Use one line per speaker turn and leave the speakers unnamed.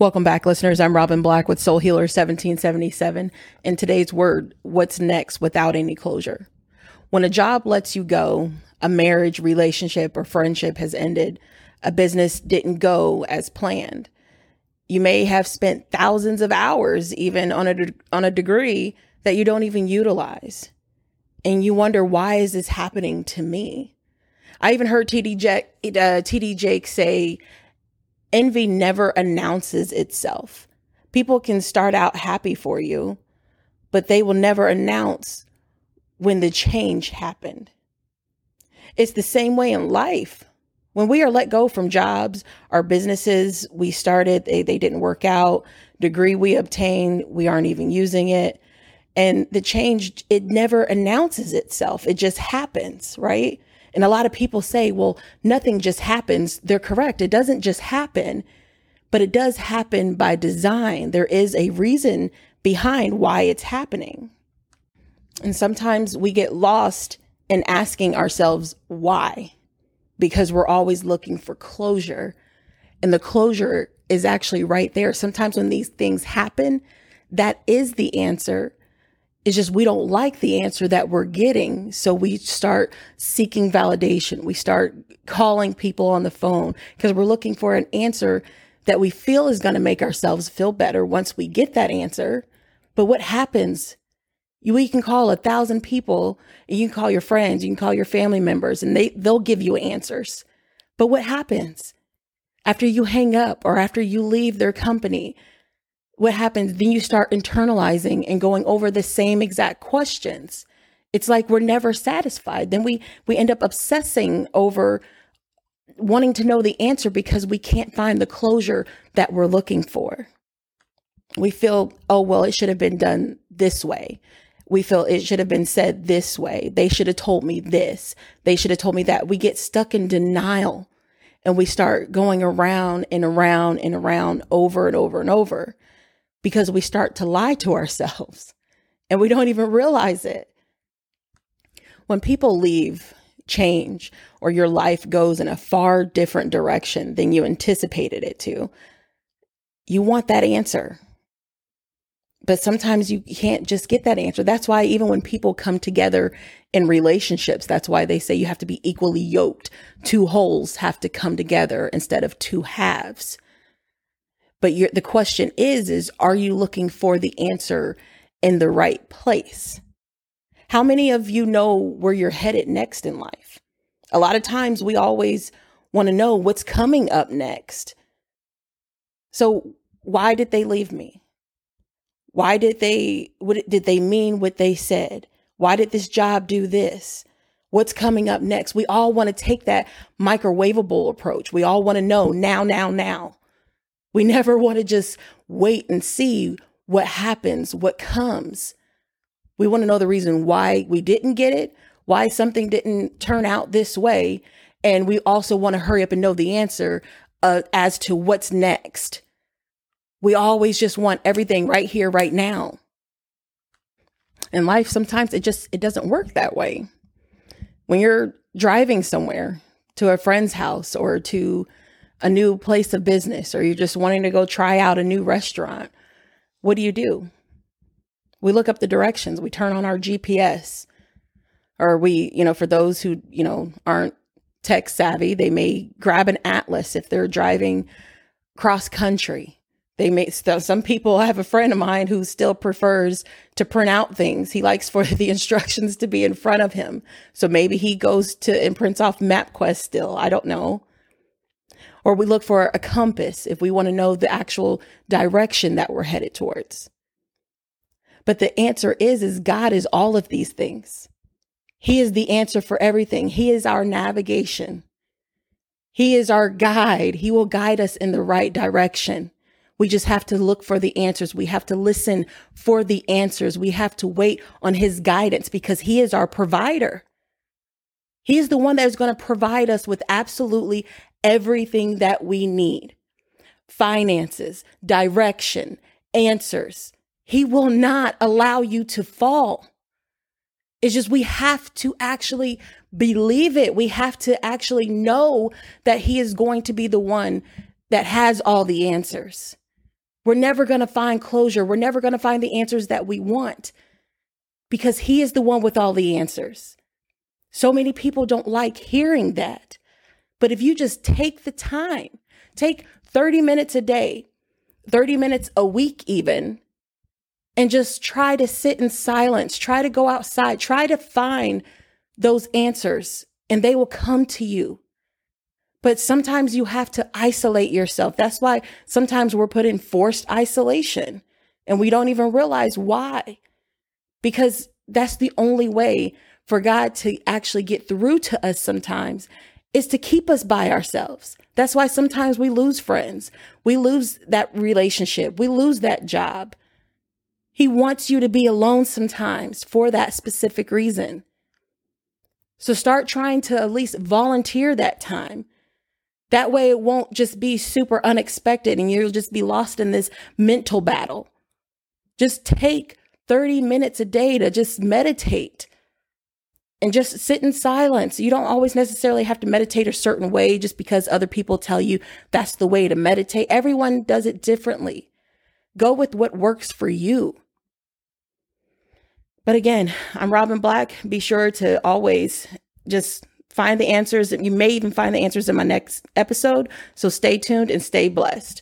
Welcome back, listeners. I'm Robin Black with Soul Healer 1777. And today's word, what's next without any closure? When a job lets you go, a marriage, relationship, or friendship has ended, a business didn't go as planned. You may have spent thousands of hours even on a, on a degree that you don't even utilize. And you wonder, why is this happening to me? I even heard TD Jake, uh, TD Jake say, envy never announces itself. People can start out happy for you, but they will never announce when the change happened. It's the same way in life. When we are let go from jobs, our businesses we started, they, they didn't work out, degree we obtained, we aren't even using it. And the change, it never announces itself. It just happens, right? And a lot of people say, well, nothing just happens. They're correct. It doesn't just happen, but it does happen by design. There is a reason behind why it's happening. And sometimes we get lost in asking ourselves why, because we're always looking for closure. And the closure is actually right there. Sometimes when these things happen, that is the answer it's just we don't like the answer that we're getting. So we start seeking validation. We start calling people on the phone because we're looking for an answer that we feel is going to make ourselves feel better once we get that answer. But what happens? You, can call a thousand people, you can call your friends, you can call your family members, and they, they'll give you answers. But what happens after you hang up or after you leave their company? What happens then you start internalizing and going over the same exact questions. It's like we're never satisfied. Then we we end up obsessing over wanting to know the answer because we can't find the closure that we're looking for. We feel oh well it should have been done this way. We feel it should have been said this way. They should have told me this. They should have told me that. We get stuck in denial and we start going around and around and around over and over and over because we start to lie to ourselves and we don't even realize it. When people leave, change, or your life goes in a far different direction than you anticipated it to, you want that answer. But sometimes you can't just get that answer. That's why, even when people come together in relationships, that's why they say you have to be equally yoked. Two wholes have to come together instead of two halves but the question is is are you looking for the answer in the right place? How many of you know where you're headed next in life? A lot of times we always want to know what's coming up next. So why did they leave me? Why did they what did they mean what they said? Why did this job do this? What's coming up next? We all want to take that microwavable approach. We all want to know now now now we never want to just wait and see what happens, what comes. We want to know the reason why we didn't get it, why something didn't turn out this way. And we also want to hurry up and know the answer uh, as to what's next. We always just want everything right here, right now. In life, sometimes it just it doesn't work that way. When you're driving somewhere to a friend's house or to a new place of business or you're just wanting to go try out a new restaurant, what do you do? We look up the directions, we turn on our GPS. Or we, you know, for those who, you know, aren't tech savvy, they may grab an atlas if they're driving cross country. They may some people I have a friend of mine who still prefers to print out things. He likes for the instructions to be in front of him. So maybe he goes to and prints off MapQuest still. I don't know or we look for a compass if we want to know the actual direction that we're headed towards. But the answer is is God is all of these things. He is the answer for everything. He is our navigation. He is our guide. He will guide us in the right direction. We just have to look for the answers. We have to listen for the answers. We have to wait on his guidance because he is our provider. He is the one that is going to provide us with absolutely everything that we need finances, direction, answers. He will not allow you to fall. It's just we have to actually believe it. We have to actually know that He is going to be the one that has all the answers. We're never going to find closure. We're never going to find the answers that we want because He is the one with all the answers. So many people don't like hearing that. But if you just take the time, take 30 minutes a day, 30 minutes a week, even, and just try to sit in silence, try to go outside, try to find those answers, and they will come to you. But sometimes you have to isolate yourself. That's why sometimes we're put in forced isolation and we don't even realize why. Because that's the only way for God to actually get through to us sometimes is to keep us by ourselves. That's why sometimes we lose friends. We lose that relationship. We lose that job. He wants you to be alone sometimes for that specific reason. So start trying to at least volunteer that time. That way it won't just be super unexpected and you'll just be lost in this mental battle. Just take 30 minutes a day to just meditate and just sit in silence. You don't always necessarily have to meditate a certain way just because other people tell you that's the way to meditate. Everyone does it differently. Go with what works for you. But again, I'm Robin Black. Be sure to always just find the answers. You may even find the answers in my next episode. So stay tuned and stay blessed.